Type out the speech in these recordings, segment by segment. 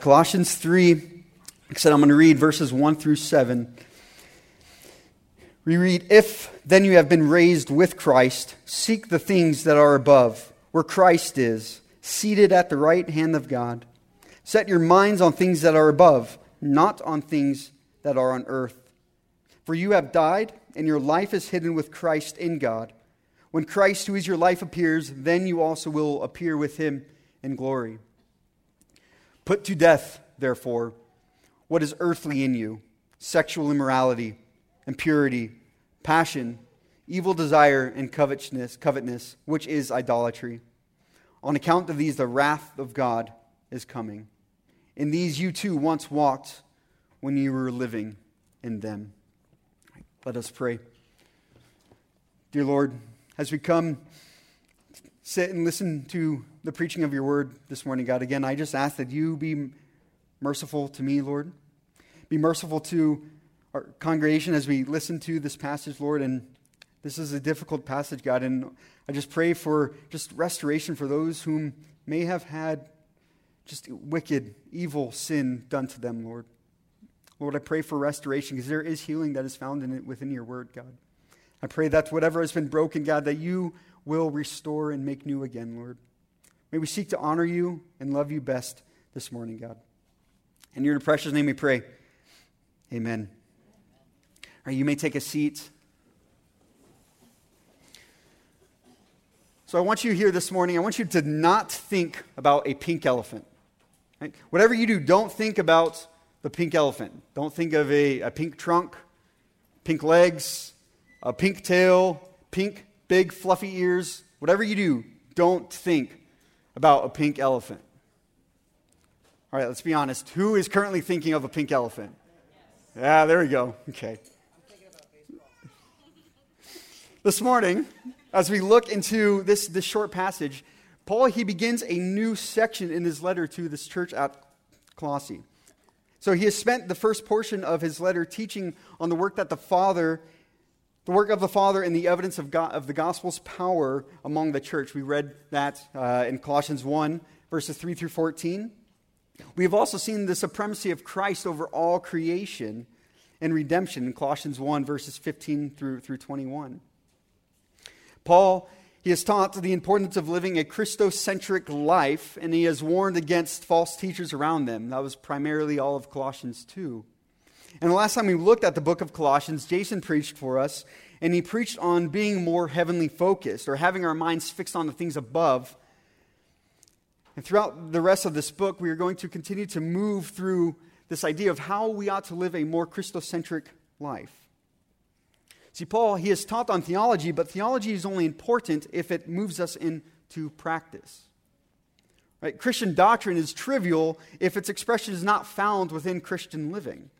Colossians 3, like I said, I'm going to read verses 1 through 7. We read, If then you have been raised with Christ, seek the things that are above, where Christ is, seated at the right hand of God. Set your minds on things that are above, not on things that are on earth. For you have died, and your life is hidden with Christ in God. When Christ, who is your life, appears, then you also will appear with him in glory. Put to death, therefore, what is earthly in you sexual immorality, impurity, passion, evil desire, and covetousness, covetousness, which is idolatry. On account of these, the wrath of God is coming. In these you too once walked when you were living in them. Let us pray. Dear Lord, as we come sit and listen to the preaching of your word this morning, God, again, I just ask that you be merciful to me, Lord. Be merciful to our congregation as we listen to this passage, Lord. And this is a difficult passage, God. And I just pray for just restoration for those whom may have had just wicked, evil sin done to them, Lord. Lord, I pray for restoration because there is healing that is found in it within your word, God. I pray that whatever has been broken, God, that you will restore and make new again, Lord. May we seek to honor you and love you best this morning, God. In your precious name we pray. Amen. All right, you may take a seat. So I want you here this morning, I want you to not think about a pink elephant. Right? Whatever you do, don't think about the pink elephant. Don't think of a, a pink trunk, pink legs, a pink tail, pink, big, fluffy ears. Whatever you do, don't think about a pink elephant. All right, let's be honest. Who is currently thinking of a pink elephant? Yes. Yeah, there we go. Okay. this morning, as we look into this, this short passage, Paul, he begins a new section in his letter to this church at Colossae. So he has spent the first portion of his letter teaching on the work that the Father, the work of the Father and the evidence of, God, of the gospel's power among the church. We read that uh, in Colossians 1, verses 3 through 14. We have also seen the supremacy of Christ over all creation and redemption in Colossians 1, verses 15 through, through 21. Paul he has taught the importance of living a Christocentric life, and he has warned against false teachers around them. That was primarily all of Colossians 2. And the last time we looked at the book of Colossians, Jason preached for us, and he preached on being more heavenly focused, or having our minds fixed on the things above. And throughout the rest of this book, we are going to continue to move through this idea of how we ought to live a more Christocentric life. See, Paul, he has taught on theology, but theology is only important if it moves us into practice. Right? Christian doctrine is trivial if its expression is not found within Christian living.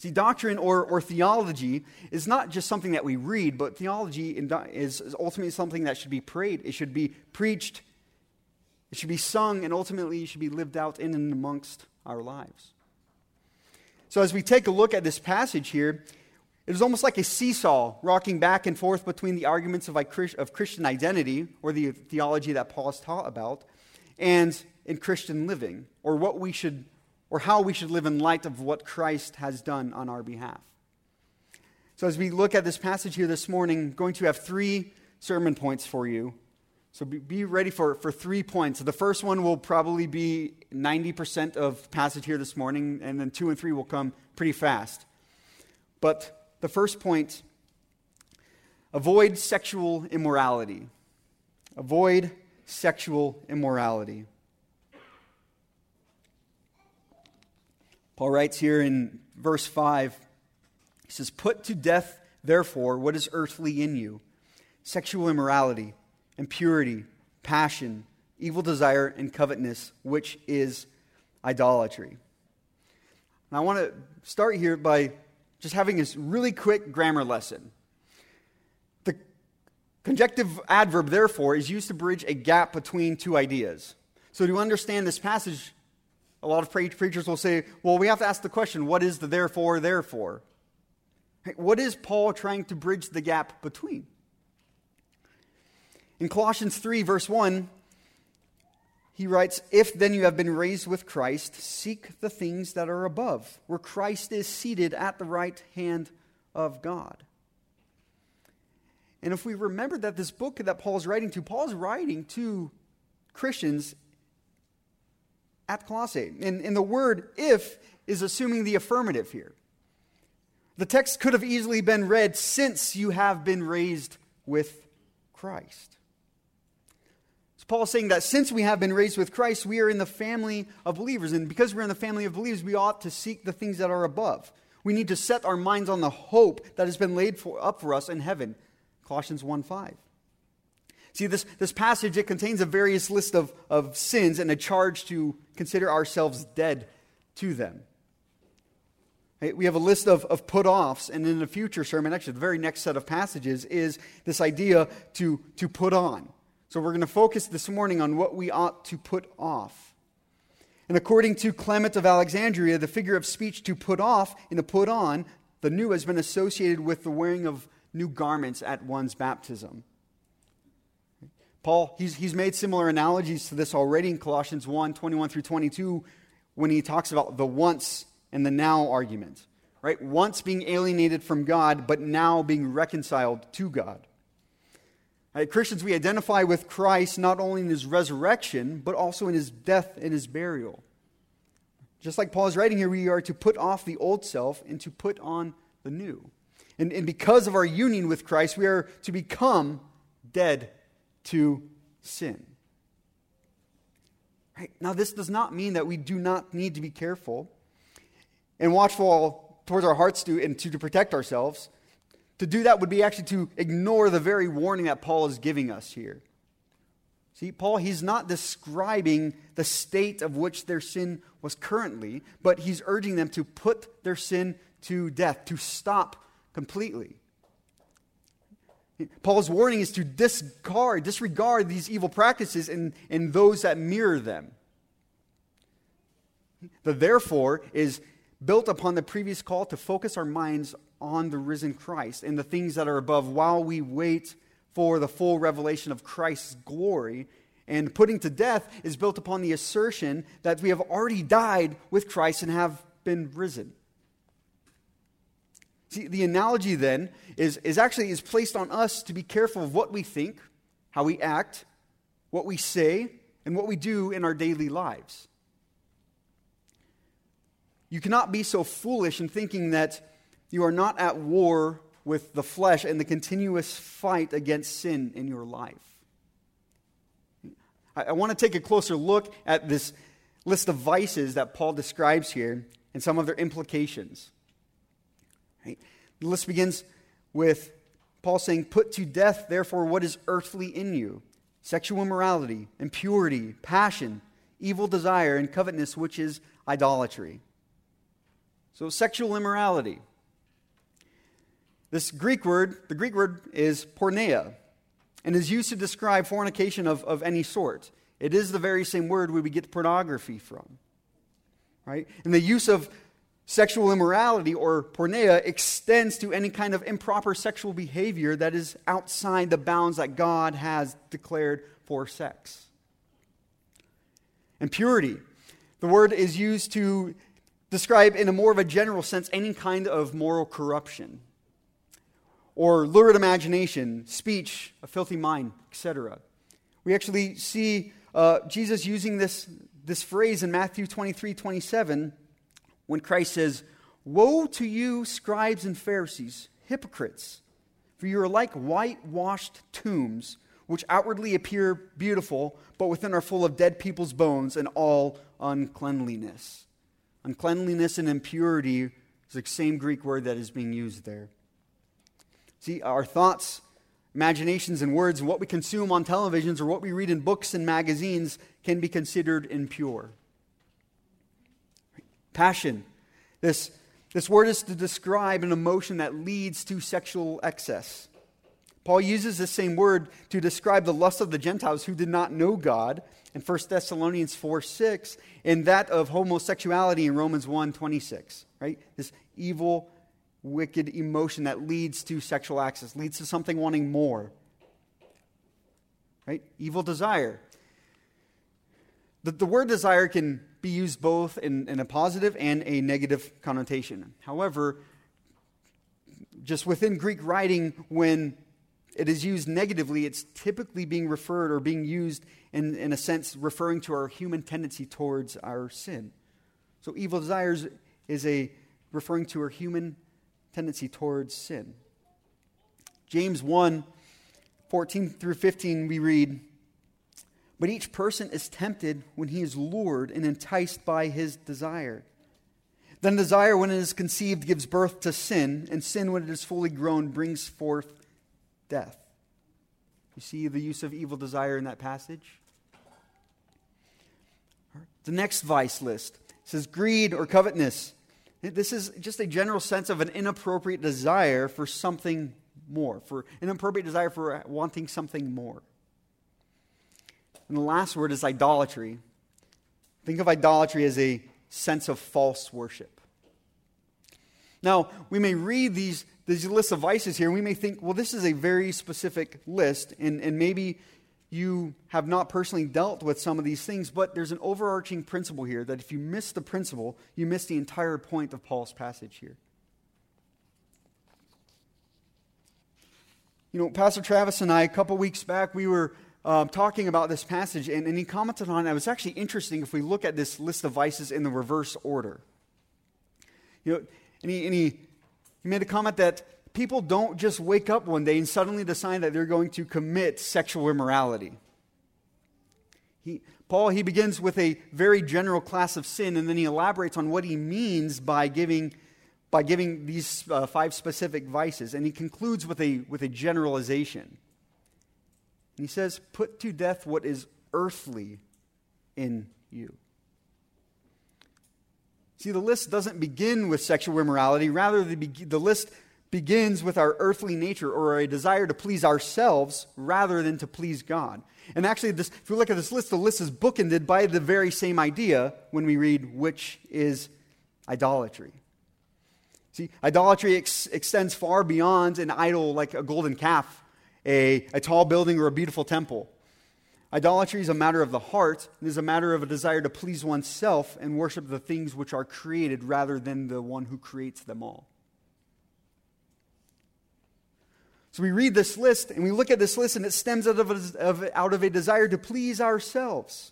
See, doctrine or, or theology is not just something that we read, but theology is, ultimately something that should be prayed. It should be preached, it should be sung, and ultimately it should be lived out in and amongst our lives. So, as we take a look at this passage here, it is almost like a seesaw rocking back and forth between the arguments of, of Christian identity, or the theology that Paul has taught about, and in Christian living, or what we should, or how we should live in light of what Christ has done on our behalf. So, as we look at this passage here this morning, I'm going to have three sermon points for you. So, be, be ready for, for three points. The first one will probably be 90% of passage here this morning, and then two and three will come pretty fast. But the first point avoid sexual immorality. Avoid sexual immorality. Paul writes here in verse 5 he says, Put to death, therefore, what is earthly in you sexual immorality, impurity, passion, evil desire, and covetousness, which is idolatry. And I want to start here by just having this really quick grammar lesson. The conjunctive adverb, therefore, is used to bridge a gap between two ideas. So, to understand this passage, a lot of preachers will say, well, we have to ask the question what is the therefore, therefore? What is Paul trying to bridge the gap between? In Colossians 3, verse 1, he writes, If then you have been raised with Christ, seek the things that are above, where Christ is seated at the right hand of God. And if we remember that this book that Paul is writing to, Paul is writing to Christians at Colossae. And, and the word if is assuming the affirmative here. The text could have easily been read, since you have been raised with Christ. So Paul is saying that since we have been raised with Christ, we are in the family of believers. And because we're in the family of believers, we ought to seek the things that are above. We need to set our minds on the hope that has been laid for, up for us in heaven. Colossians 1 5. See, this, this passage, it contains a various list of, of sins and a charge to consider ourselves dead to them. We have a list of, of put offs, and in a future sermon, actually, the very next set of passages is this idea to, to put on. So we're going to focus this morning on what we ought to put off. And according to Clement of Alexandria, the figure of speech to put off and to put on, the new has been associated with the wearing of new garments at one's baptism. Paul, he's, he's made similar analogies to this already in Colossians 1 21 through 22 when he talks about the once and the now argument. Right? Once being alienated from God, but now being reconciled to God. Right, Christians, we identify with Christ not only in his resurrection, but also in his death and his burial. Just like Paul is writing here, we are to put off the old self and to put on the new. And, and because of our union with Christ, we are to become dead to sin. Right? Now, this does not mean that we do not need to be careful and watchful towards our hearts to, and to, to protect ourselves. To do that would be actually to ignore the very warning that Paul is giving us here. See, Paul, he's not describing the state of which their sin was currently, but he's urging them to put their sin to death, to stop completely. Paul's warning is to discard, disregard these evil practices and, and those that mirror them. The therefore is built upon the previous call to focus our minds on the risen Christ and the things that are above while we wait for the full revelation of Christ's glory. And putting to death is built upon the assertion that we have already died with Christ and have been risen. See, the analogy then is, is actually is placed on us to be careful of what we think, how we act, what we say, and what we do in our daily lives. You cannot be so foolish in thinking that you are not at war with the flesh and the continuous fight against sin in your life. I, I want to take a closer look at this list of vices that Paul describes here and some of their implications. Right? The list begins with Paul saying, Put to death, therefore, what is earthly in you sexual immorality, impurity, passion, evil desire, and covetousness, which is idolatry. So, sexual immorality. This Greek word, the Greek word is porneia, and is used to describe fornication of, of any sort. It is the very same word where we get pornography from. Right? And the use of Sexual immorality or porneia extends to any kind of improper sexual behavior that is outside the bounds that God has declared for sex. Impurity. The word is used to describe, in a more of a general sense, any kind of moral corruption or lurid imagination, speech, a filthy mind, etc. We actually see uh, Jesus using this, this phrase in Matthew 23 27 when Christ says, Woe to you, scribes and Pharisees, hypocrites, for you are like whitewashed tombs, which outwardly appear beautiful, but within are full of dead people's bones and all uncleanliness. Uncleanliness and impurity is the same Greek word that is being used there. See, our thoughts, imaginations, and words, and what we consume on televisions or what we read in books and magazines can be considered impure. Passion. This, this word is to describe an emotion that leads to sexual excess. Paul uses the same word to describe the lust of the Gentiles who did not know God in 1 Thessalonians 4 6, and that of homosexuality in Romans 1 26, right? This evil, wicked emotion that leads to sexual access, leads to something wanting more. Right? Evil desire. The, the word desire can be used both in, in a positive and a negative connotation. However, just within Greek writing, when it is used negatively, it's typically being referred or being used in, in a sense referring to our human tendency towards our sin. So evil desires is a referring to our human tendency towards sin. James 1 14 through 15, we read, But each person is tempted when he is lured and enticed by his desire. Then desire, when it is conceived, gives birth to sin, and sin, when it is fully grown, brings forth death. You see the use of evil desire in that passage? The next vice list says greed or covetousness. This is just a general sense of an inappropriate desire for something more, for an inappropriate desire for wanting something more. And the last word is idolatry. Think of idolatry as a sense of false worship. Now, we may read these, these lists of vices here, and we may think, well, this is a very specific list, and, and maybe you have not personally dealt with some of these things, but there's an overarching principle here that if you miss the principle, you miss the entire point of Paul's passage here. You know, Pastor Travis and I, a couple weeks back, we were um, talking about this passage, and, and he commented on it. Was actually interesting if we look at this list of vices in the reverse order. You know, and he, and he, he made a comment that people don't just wake up one day and suddenly decide that they're going to commit sexual immorality. He, Paul, he begins with a very general class of sin, and then he elaborates on what he means by giving, by giving these uh, five specific vices. And he concludes with a, with a generalization. And he says, Put to death what is earthly in you. See, the list doesn't begin with sexual immorality. Rather, the, the list begins with our earthly nature or a desire to please ourselves rather than to please God. And actually, this, if we look at this list, the list is bookended by the very same idea when we read, which is idolatry. See, idolatry ex- extends far beyond an idol like a golden calf, a, a tall building, or a beautiful temple. Idolatry is a matter of the heart. It is a matter of a desire to please oneself and worship the things which are created rather than the one who creates them all. So we read this list and we look at this list and it stems out of a, of, out of a desire to please ourselves.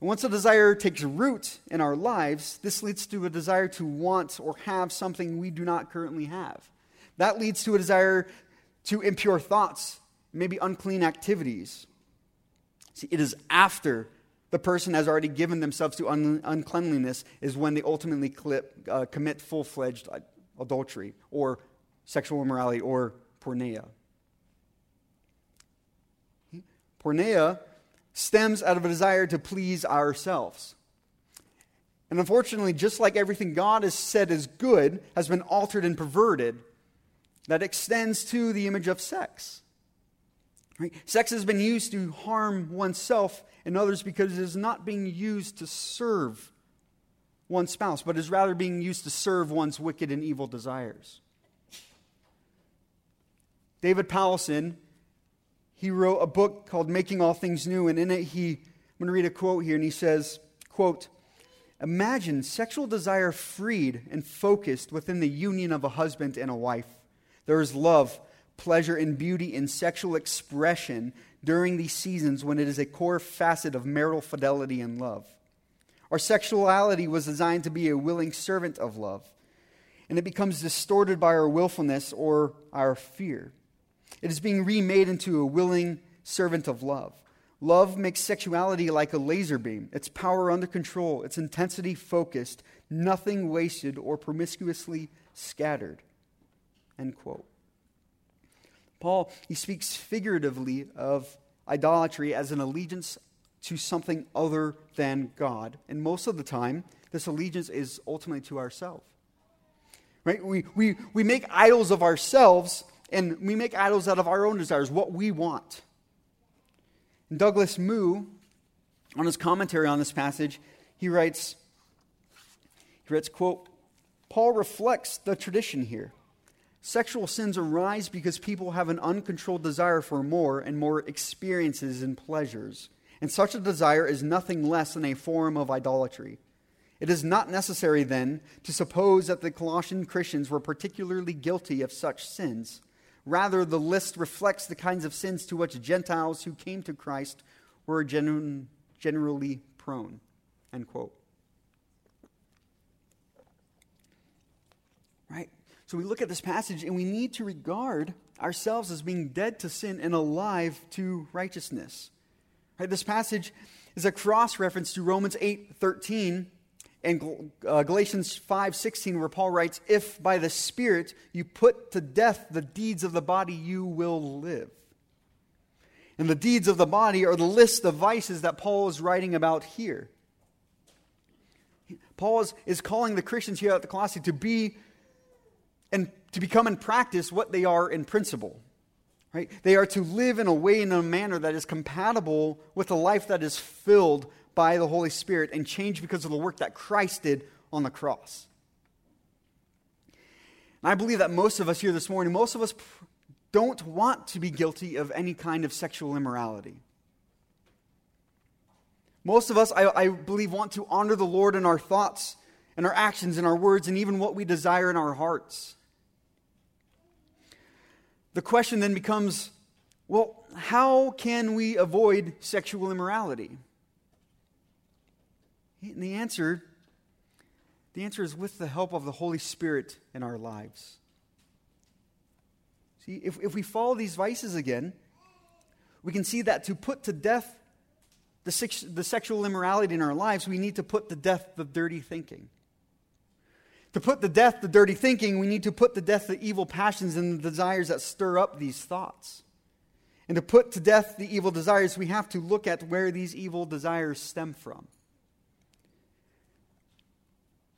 And once a desire takes root in our lives, this leads to a desire to want or have something we do not currently have. That leads to a desire to impure thoughts, maybe unclean activities. See, it is after the person has already given themselves to un- uncleanliness is when they ultimately clip, uh, commit full fledged adultery or sexual immorality or porneia. Porneia stems out of a desire to please ourselves. And unfortunately, just like everything God has said is good has been altered and perverted, that extends to the image of sex. Right? Sex has been used to harm oneself and others because it is not being used to serve one's spouse, but is rather being used to serve one's wicked and evil desires. David Powlison, he wrote a book called Making All Things New, and in it he, I'm going to read a quote here, and he says, quote, Imagine sexual desire freed and focused within the union of a husband and a wife. There is love, pleasure, and beauty in sexual expression during these seasons when it is a core facet of marital fidelity and love. Our sexuality was designed to be a willing servant of love, and it becomes distorted by our willfulness or our fear. It is being remade into a willing servant of love. Love makes sexuality like a laser beam, its power under control, its intensity focused, nothing wasted or promiscuously scattered. End quote. Paul, he speaks figuratively of idolatry as an allegiance to something other than God. And most of the time, this allegiance is ultimately to ourselves. Right? We, we, we make idols of ourselves and we make idols out of our own desires, what we want. And Douglas Moo, on his commentary on this passage, he writes, he writes, quote, Paul reflects the tradition here. Sexual sins arise because people have an uncontrolled desire for more and more experiences and pleasures. and such a desire is nothing less than a form of idolatry. It is not necessary, then, to suppose that the Colossian Christians were particularly guilty of such sins. Rather, the list reflects the kinds of sins to which Gentiles who came to Christ were generally prone. End quote. Right? So we look at this passage and we need to regard ourselves as being dead to sin and alive to righteousness. Right? This passage is a cross reference to Romans 8 13 and uh, Galatians 5:16 where Paul writes, "If by the Spirit you put to death the deeds of the body, you will live." And the deeds of the body are the list of vices that Paul is writing about here. Paul is, is calling the Christians here at the Colossae to be and to become in practice what they are in principle. Right? They are to live in a way in a manner that is compatible with a life that is filled by the Holy Spirit and changed because of the work that Christ did on the cross. And I believe that most of us here this morning, most of us don't want to be guilty of any kind of sexual immorality. Most of us, I, I, believe, want to honor the Lord in our thoughts and our actions and our words and even what we desire in our hearts. The question then becomes well, how can we avoid sexual immorality? And the answer, the answer is with the help of the Holy Spirit in our lives. See, if, if we follow these vices again, we can see that to put to death the, the sexual immorality in our lives, we need to put to death the dirty thinking. To put to death the dirty thinking, we need to put to death the evil passions and the desires that stir up these thoughts. And to put to death the evil desires, we have to look at where these evil desires stem from.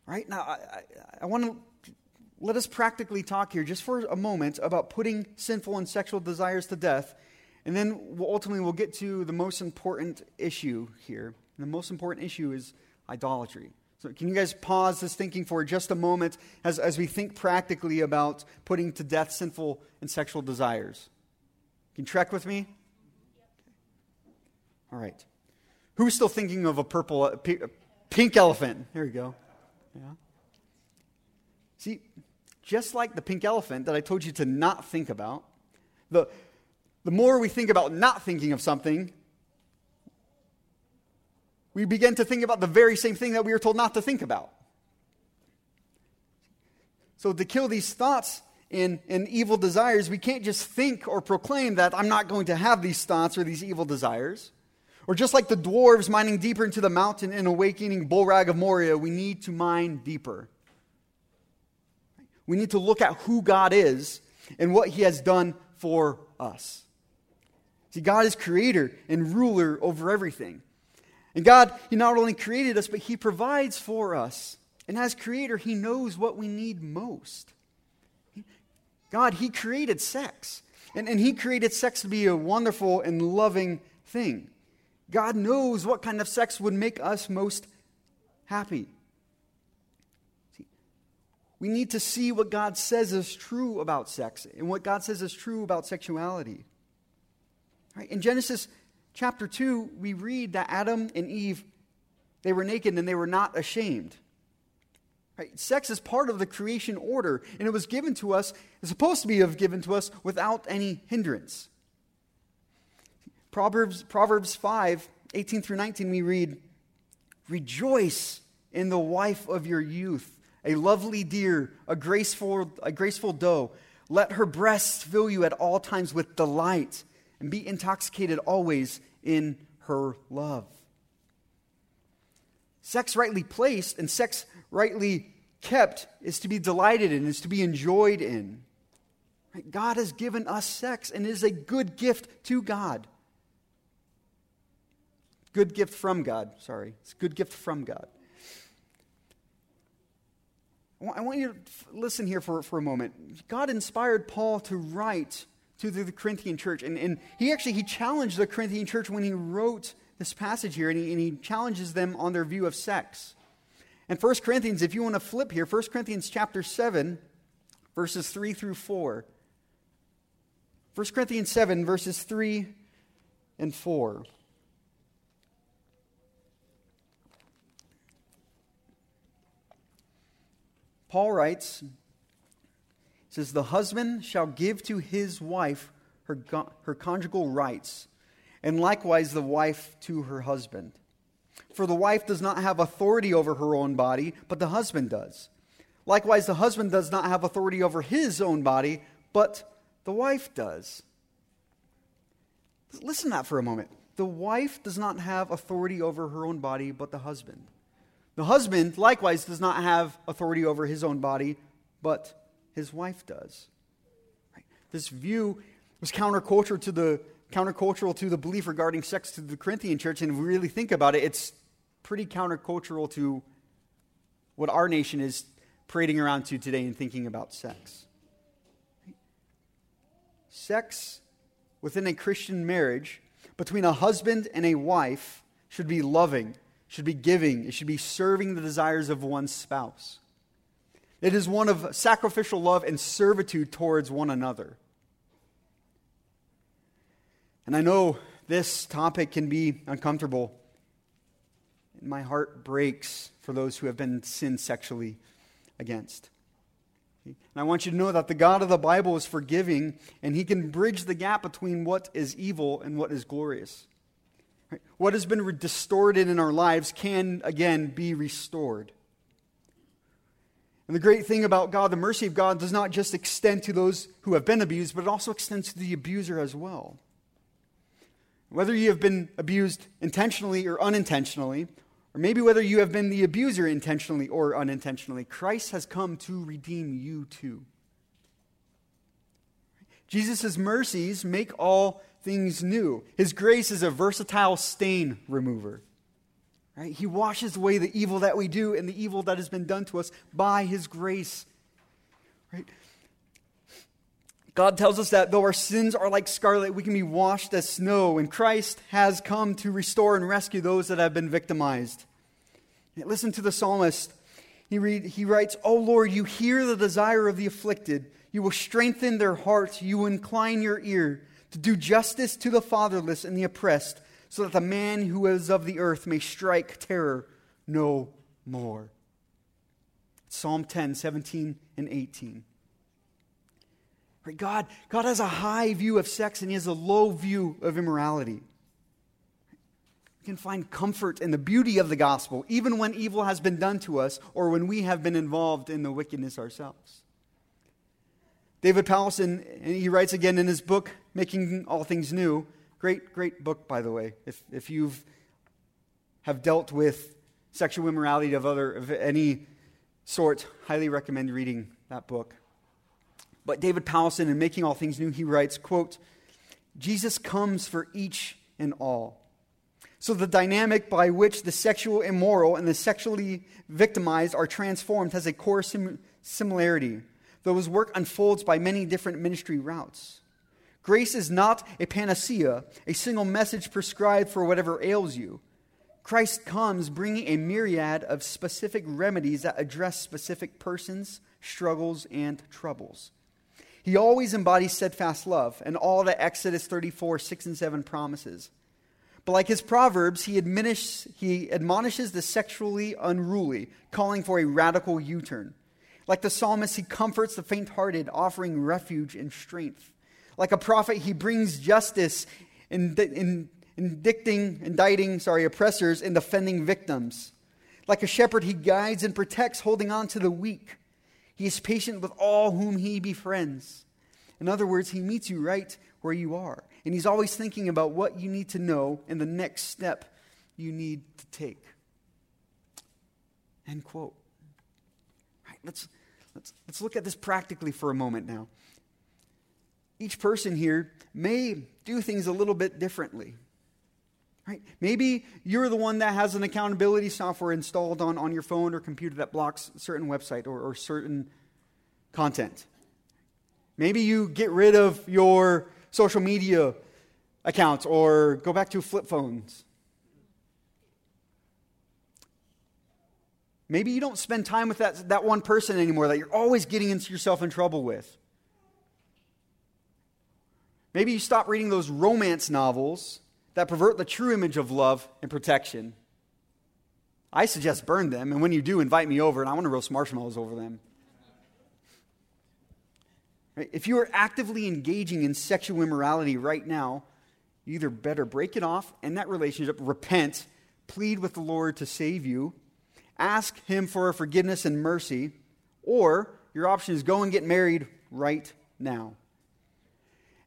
Right Now, I, I, I want to let us practically talk here just for a moment about putting sinful and sexual desires to death. And then we'll, ultimately we'll get to the most important issue here. And the most important issue is idolatry. So, can you guys pause this thinking for just a moment as, as we think practically about putting to death sinful and sexual desires? Can you trek with me? All right. Who's still thinking of a purple, uh, a uh, pink elephant? There you go. Yeah. See, just like the pink elephant that I told you to not think about, the, the more we think about not thinking of something, we begin to think about the very same thing that we were told not to think about. So, to kill these thoughts and, and evil desires, we can't just think or proclaim that I'm not going to have these thoughts or these evil desires. Or just like the dwarves mining deeper into the mountain and awakening Balrog of Moria, we need to mine deeper. We need to look at who God is and what He has done for us. See, God is creator and ruler over everything. And God, He not only created us, but He provides for us. And as creator, He knows what we need most. God, He created sex. And, and He created sex to be a wonderful and loving thing. God knows what kind of sex would make us most happy. See, we need to see what God says is true about sex and what God says is true about sexuality. Right? In Genesis chapter 2, we read that Adam and Eve, they were naked and they were not ashamed. Right? Sex is part of the creation order, and it was given to us, it's supposed to be given to us without any hindrance. Proverbs, Proverbs 5, 18 through 19, we read, Rejoice in the wife of your youth, a lovely deer, a graceful, a graceful doe. Let her breasts fill you at all times with delight and be intoxicated always in her love. Sex rightly placed and sex rightly kept is to be delighted in, is to be enjoyed in. God has given us sex and it is a good gift to God. Good gift from God, sorry. It's a good gift from God. I want you to listen here for, for a moment. God inspired Paul to write to the, Corinthian church. And, and he actually he challenged the Corinthian church when he wrote this passage here, and he, and he challenges them on their view of sex. And 1 Corinthians, if you want to flip here, 1 Corinthians chapter 7, verses 3 through 4. 1 Corinthians 7, verses 3 and 4. Paul writes, says, The husband shall give to his wife her, her conjugal rights, and likewise the wife to her husband. For the wife does not have authority over her own body, but the husband does. Likewise, the husband does not have authority over his own body, but the wife does. Listen to that for a moment. The wife does not have authority over her own body, but the husband. The husband, likewise, does not have authority over his own body, but his wife does. Right? This view was countercultural to the countercultural to the belief regarding sex to the Corinthian church, and if we really think about it, it's pretty countercultural to what our nation is parading around to today and thinking about sex. Sex within a Christian marriage between a husband and a wife should be loving, should be giving, it should be serving the desires of one's spouse. It is one of sacrificial love and servitude towards one another. And I know this topic can be uncomfortable. And my heart breaks for those who have been sinned sexually against. And I want you to know that the God of the Bible is forgiving, and He can bridge the gap between what is evil and what is glorious. What has been distorted in our lives can, again, be restored. And the great thing about God, the mercy of God, does not just extend to those who have been abused, but it also extends to the abuser as well. Whether you have been abused intentionally or unintentionally, or maybe whether you have been the abuser intentionally or unintentionally, Christ has come to redeem you too. Jesus' mercies make all things new. His grace is a versatile stain remover. Right? He washes away the evil that we do and the evil that has been done to us by his grace. Right? God tells us that though our sins are like scarlet, we can be washed as snow, and Christ has come to restore and rescue those that have been victimized. Listen to the psalmist. He, read, he writes, O Lord, you hear the desire of the afflicted. You will strengthen their hearts. You will incline your ear to do justice to the fatherless and the oppressed, so that the man who is of the earth may strike terror no more. Psalm 10, 17, and 18. Right? God, God has a high view of sex and he has a low view of immorality. We can find comfort in the beauty of the gospel, even when evil has been done to us or when we have been involved in the wickedness ourselves. David Powlison, he writes again in his book, Making All Things New. Great, great book, by the way. If, if you've have dealt with sexual immorality of other of any sort, highly recommend reading that book. But David Powlison, in Making All Things New, he writes, quote, Jesus comes for each and all. So the dynamic by which the sexual immoral and the sexually victimized are transformed has a core sim- similarity, though his work unfolds by many different ministry routes. Grace is not a panacea, a single message prescribed for whatever ails you. Christ comes bringing a myriad of specific remedies that address specific persons, struggles, and troubles. He always embodies steadfast love and all that Exodus 34, 6 and 7 promises. But like his Proverbs, he, he admonishes the sexually unruly, calling for a radical U turn. Like the psalmist, he comforts the faint hearted, offering refuge and strength. Like a prophet, he brings justice in, in, indicting, indicting sorry, oppressors and defending victims. Like a shepherd, he guides and protects, holding on to the weak. He is patient with all whom he befriends. In other words, he meets you right where you are. And he's always thinking about what you need to know and the next step you need to take. End quote. Let's, let's, let's look at this practically for a moment now. Each person here may do things a little bit differently. Right? Maybe you're the one that has an accountability software installed on, on your phone or computer that blocks certain website or, or certain content. Maybe you get rid of your social media accounts or go back to flip phones. Maybe you don't spend time with that, that one person anymore that you're always getting yourself in trouble with. Maybe you stop reading those romance novels that pervert the true image of love and protection. I suggest burn them, and when you do, invite me over, and I want to roast marshmallows over them. If you are actively engaging in sexual immorality right now, you either better break it off and that relationship, repent, plead with the Lord to save you, ask Him for forgiveness and mercy, or your option is go and get married right now.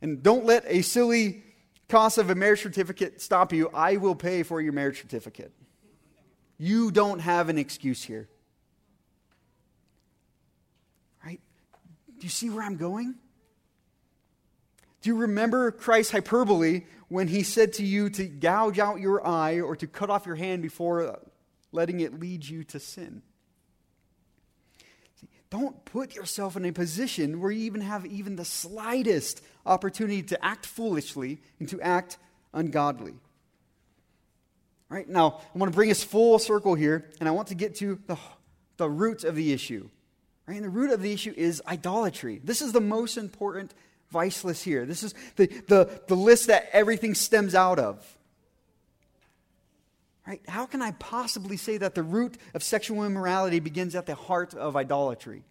And don't let a silly cost of a marriage certificate stop you. I will pay for your marriage certificate. You don't have an excuse here. Right? Do you see where I'm going? Do you remember Christ's hyperbole when he said to you to gouge out your eye or to cut off your hand before letting it lead you to sin? Don't put yourself in a position where you even have even the slightest opportunity to act foolishly and to act ungodly. All right, now I want to bring us full circle here, and I want to get to the, the root of the issue. Right? And the root of the issue is idolatry. This is the most important vice list here. This is the, the, the list that everything stems out of. Right? How can I possibly say that the root of sexual immorality begins at the heart of idolatry?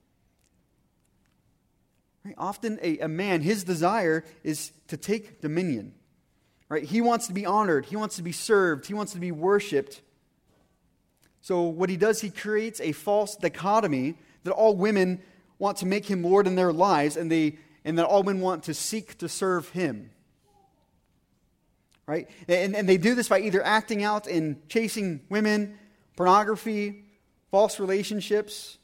Right? Often, a, a man, his desire is to take dominion. Right? He wants to be honored, he wants to be served, he wants to be worshiped. So, what he does, he creates a false dichotomy that all women want to make him Lord in their lives, and, they, and that all women want to seek to serve him. Right? And, and they do this by either acting out in chasing women, pornography, false relationships,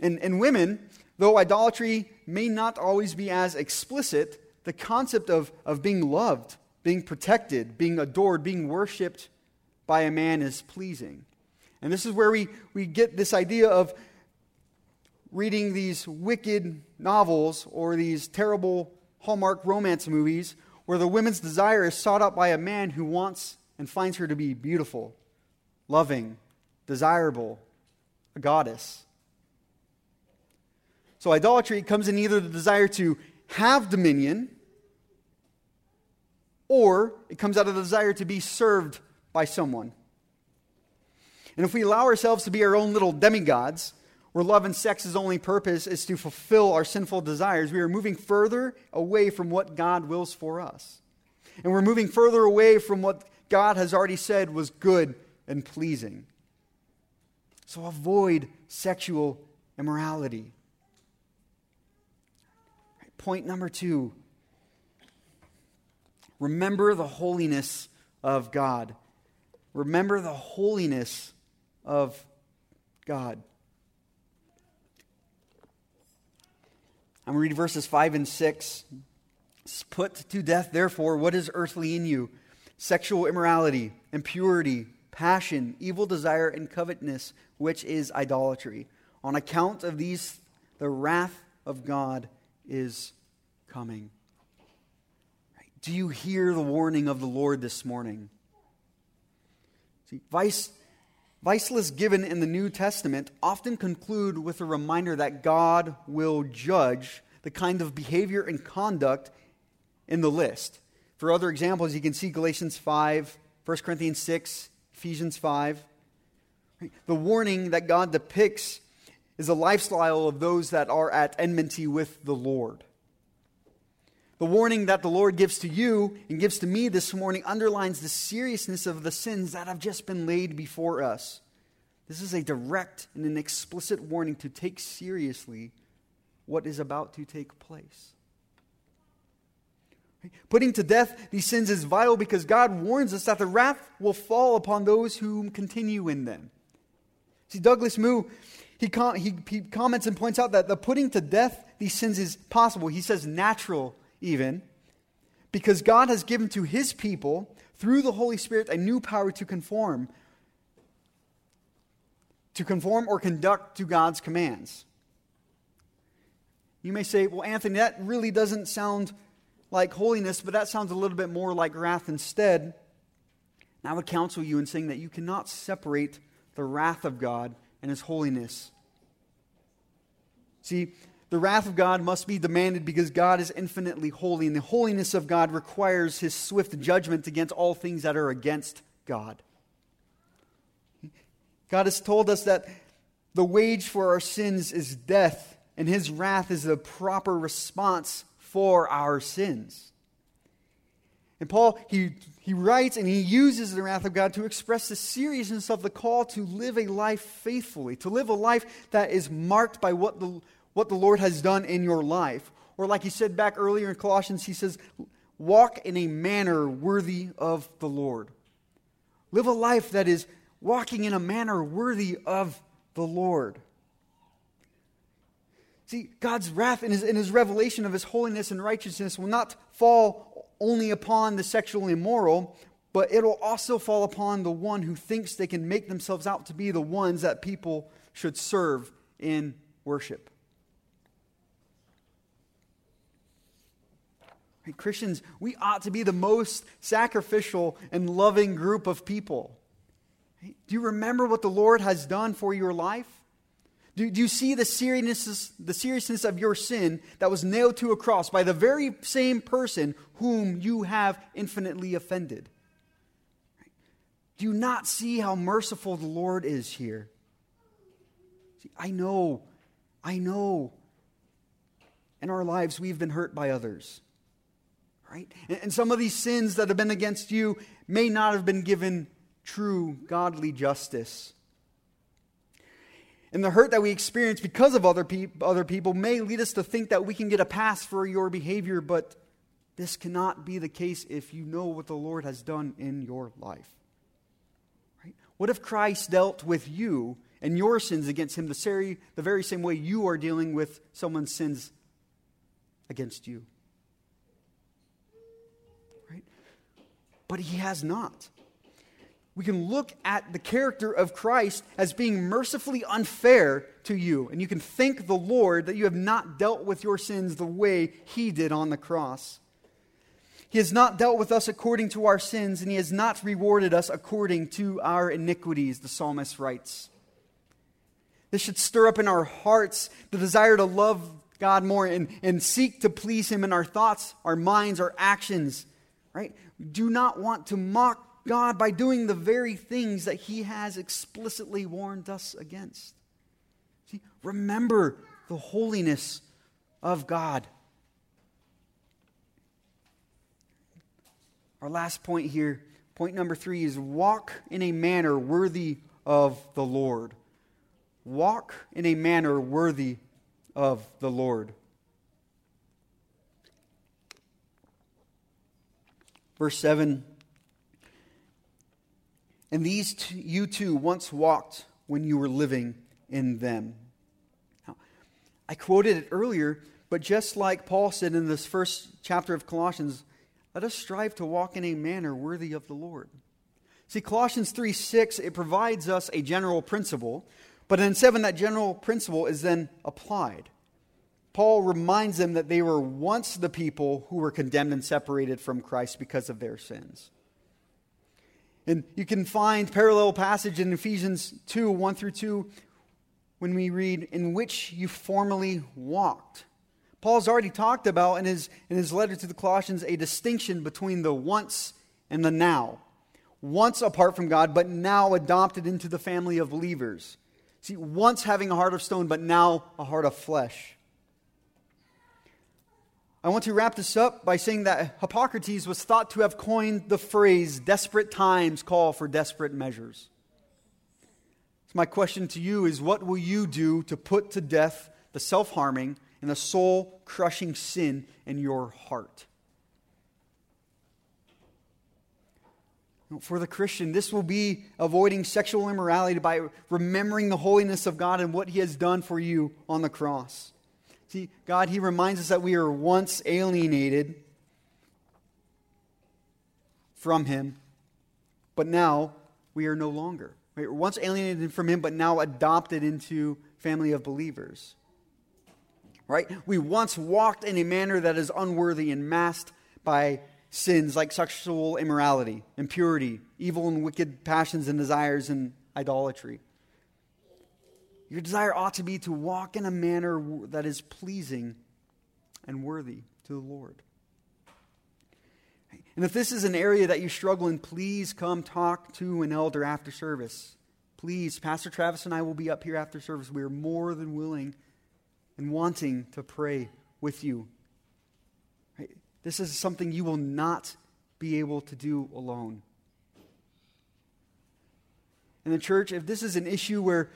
and, and women, though idolatry may not always be as explicit, the concept of, of being loved, being protected, being adored, being worshiped by a man is pleasing. And this is where we, we get this idea of reading these wicked novels or these terrible Hallmark romance movies where the woman's desire is sought out by a man who wants and finds her to be beautiful, loving, desirable, a goddess. So idolatry comes in either the desire to have dominion or it comes out of the desire to be served by someone. And if we allow ourselves to be our own little demigods, where love and sex's only purpose is to fulfill our sinful desires, we are moving further away from what God wills for us. And we're moving further away from what God has already said was good and pleasing. So avoid sexual immorality. Point number two remember the holiness of God. Remember the holiness of God. I'm reading verses 5 and 6. Put to death, therefore, what is earthly in you sexual immorality, impurity, passion, evil desire, and covetousness, which is idolatry. On account of these, the wrath of God is coming. Do you hear the warning of the Lord this morning? See, vice, vice lists given in the New Testament often conclude with a reminder that God will judge the kind of behavior and conduct in the list. For other examples, you can see Galatians 5, 1 Corinthians 6, Ephesians 5. The warning that God depicts is a lifestyle of those that are at enmity with the Lord. The warning that the Lord gives to you and gives to me this morning underlines the seriousness of the sins that have just been laid before us. This is a direct and an explicit warning to take seriously what is about to take place. Putting to death these sins is vital because God warns us that the wrath will fall upon those who continue in them. See, Douglas Moo, he, com- he, he comments and points out that the putting to death these sins is possible. He says natural even, because God has given to his people, through the Holy Spirit, a new power to conform, to conform or conduct to God's commands. You may say, well, Anthony, that really doesn't sound like holiness, but that sounds a little bit more like wrath instead. And I would counsel you in saying that you cannot separate the wrath of God and his holiness. See, the wrath of God must be demanded because God is infinitely holy, and the holiness of God requires his swift judgment against all things that are against God. God has told us that the wage for our sins is death, and his wrath is the proper response for our sins. And Paul, he, he writes and he uses the wrath of God to express the seriousness of the call to live a life faithfully, to live a life that is marked by what the, what the Lord has done in your life. Or, like he said back earlier in Colossians, he says, walk in a manner worthy of the Lord. Live a life that is walking in a manner worthy of the Lord. See, God's wrath and his, and his revelation of his holiness and righteousness will not fall only upon the sexually immoral, but it'll also fall upon the one who thinks they can make themselves out to be the ones that people should serve in worship. Christians, we ought to be the most sacrificial and loving group of people. Do you remember what the Lord has done for your life? Do, do you see the seriousness, the seriousness of your sin that was nailed to a cross by the very same person whom you have infinitely offended? Do you not see how merciful the Lord is here? See, I know, I know in our lives we've been hurt by others. Right? And some of these sins that have been against you may not have been given true godly justice. And the hurt that we experience because of other, pe- other people may lead us to think that we can get a pass for your behavior, but this cannot be the case if you know what the Lord has done in your life. Right? What if Christ dealt with you and your sins against him the very, the very same way you are dealing with someone's sins against you? But he has not we can look at the character of Christ as being mercifully unfair to you. And you can thank the Lord that you have not dealt with your sins the way He did on the cross. He has not dealt with us according to our sins, and He has not rewarded us according to our iniquities, the psalmist writes. This should stir up in our hearts the desire to love God more and, and seek to please Him in our thoughts, our minds, our actions. Right? Do not want to mock God by doing the very things that He has explicitly warned us against. See, remember the holiness of God. Our last point here, point number three, is walk in a manner worthy of the Lord. Walk in a manner worthy of the Lord. Verse 7 and these two, you too once walked when you were living in them. Now, I quoted it earlier, but just like Paul said in this first chapter of Colossians, let us strive to walk in a manner worthy of the Lord. See, Colossians 3 6, it provides us a general principle, but in 7, that general principle is then applied. Paul reminds them that they were once the people who were condemned and separated from Christ because of their sins. And you can find parallel passage in Ephesians 2 1 through 2 when we read, In which you formerly walked. Paul's already talked about in his, in his letter to the Colossians a distinction between the once and the now. Once apart from God, but now adopted into the family of believers. See, once having a heart of stone, but now a heart of flesh. I want to wrap this up by saying that Hippocrates was thought to have coined the phrase, desperate times call for desperate measures. So, my question to you is what will you do to put to death the self harming and the soul crushing sin in your heart? For the Christian, this will be avoiding sexual immorality by remembering the holiness of God and what He has done for you on the cross. See, God, He reminds us that we were once alienated from Him, but now we are no longer. We were once alienated from Him, but now adopted into family of believers. Right? We once walked in a manner that is unworthy and masked by sins like sexual immorality, impurity, evil and wicked passions and desires, and idolatry. Your desire ought to be to walk in a manner that is pleasing and worthy to the Lord. And if this is an area that you struggle in, please come talk to an elder after service. Please, Pastor Travis and I will be up here after service. We are more than willing and wanting to pray with you. This is something you will not be able to do alone. In the church, if this is an issue where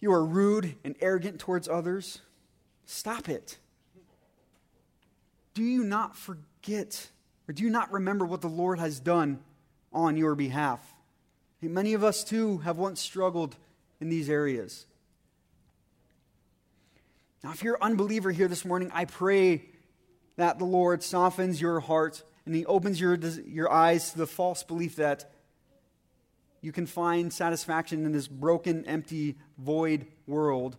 you are rude and arrogant towards others, stop it. Do you not forget or do you not remember what the Lord has done on your behalf? Many of us, too, have once struggled in these areas. Now, if you're an unbeliever here this morning, I pray that the Lord softens your heart and He opens your, your eyes to the false belief that you can find satisfaction in this broken, empty, void world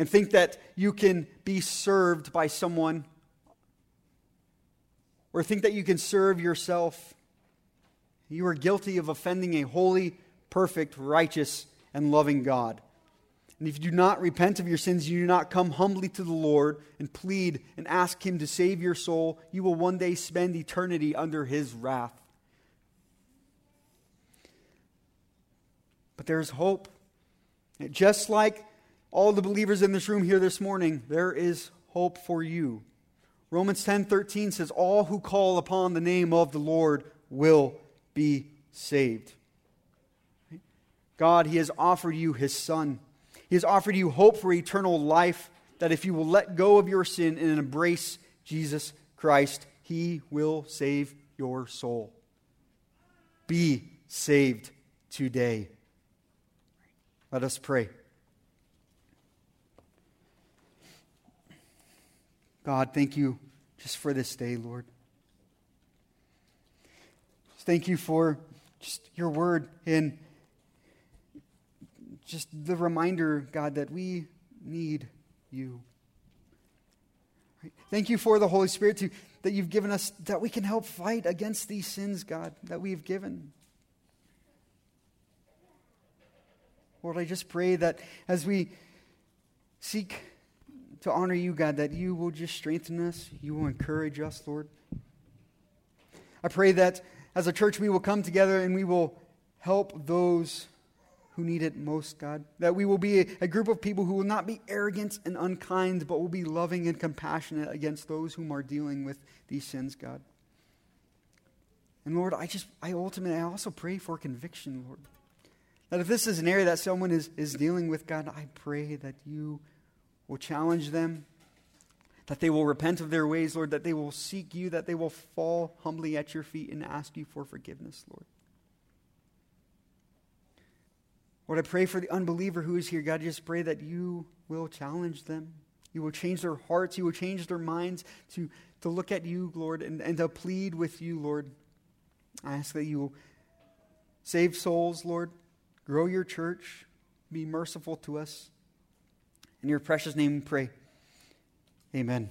and think that you can be served by someone or think that you can serve yourself. You are guilty of offending a holy, perfect, righteous, and loving God. And if you do not repent of your sins, you do not come humbly to the Lord and plead and ask Him to save your soul, you will one day spend eternity under His wrath. But there's hope. Just like all the believers in this room here this morning, there is hope for you. Romans 10:13 says all who call upon the name of the Lord will be saved. God, he has offered you his son. He has offered you hope for eternal life that if you will let go of your sin and embrace Jesus Christ, he will save your soul. Be saved today. Let us pray. God, thank you just for this day, Lord. Thank you for just your word and just the reminder, God, that we need you. Thank you for the Holy Spirit to, that you've given us, that we can help fight against these sins, God, that we've given. Lord, I just pray that as we seek to honor you, God, that you will just strengthen us, you will encourage us, Lord. I pray that as a church we will come together and we will help those who need it most, God. That we will be a, group of people who will not be arrogant and unkind, but will be loving and compassionate against those whom are dealing with these sins, God. And Lord, I just, I ultimately, I also pray for conviction, Lord. That if this is an area that someone is, is dealing with, God, I pray that you will challenge them, that they will repent of their ways, Lord, that they will seek you, that they will fall humbly at your feet and ask you for forgiveness, Lord. Lord, I pray for the unbeliever who is here. God, I just pray that you will challenge them. You will change their hearts. You will change their minds to, to look at you, Lord, and, and to plead with you, Lord. I ask that you will save souls, Lord, grow your church, be merciful to us. In your precious name we pray. Amen.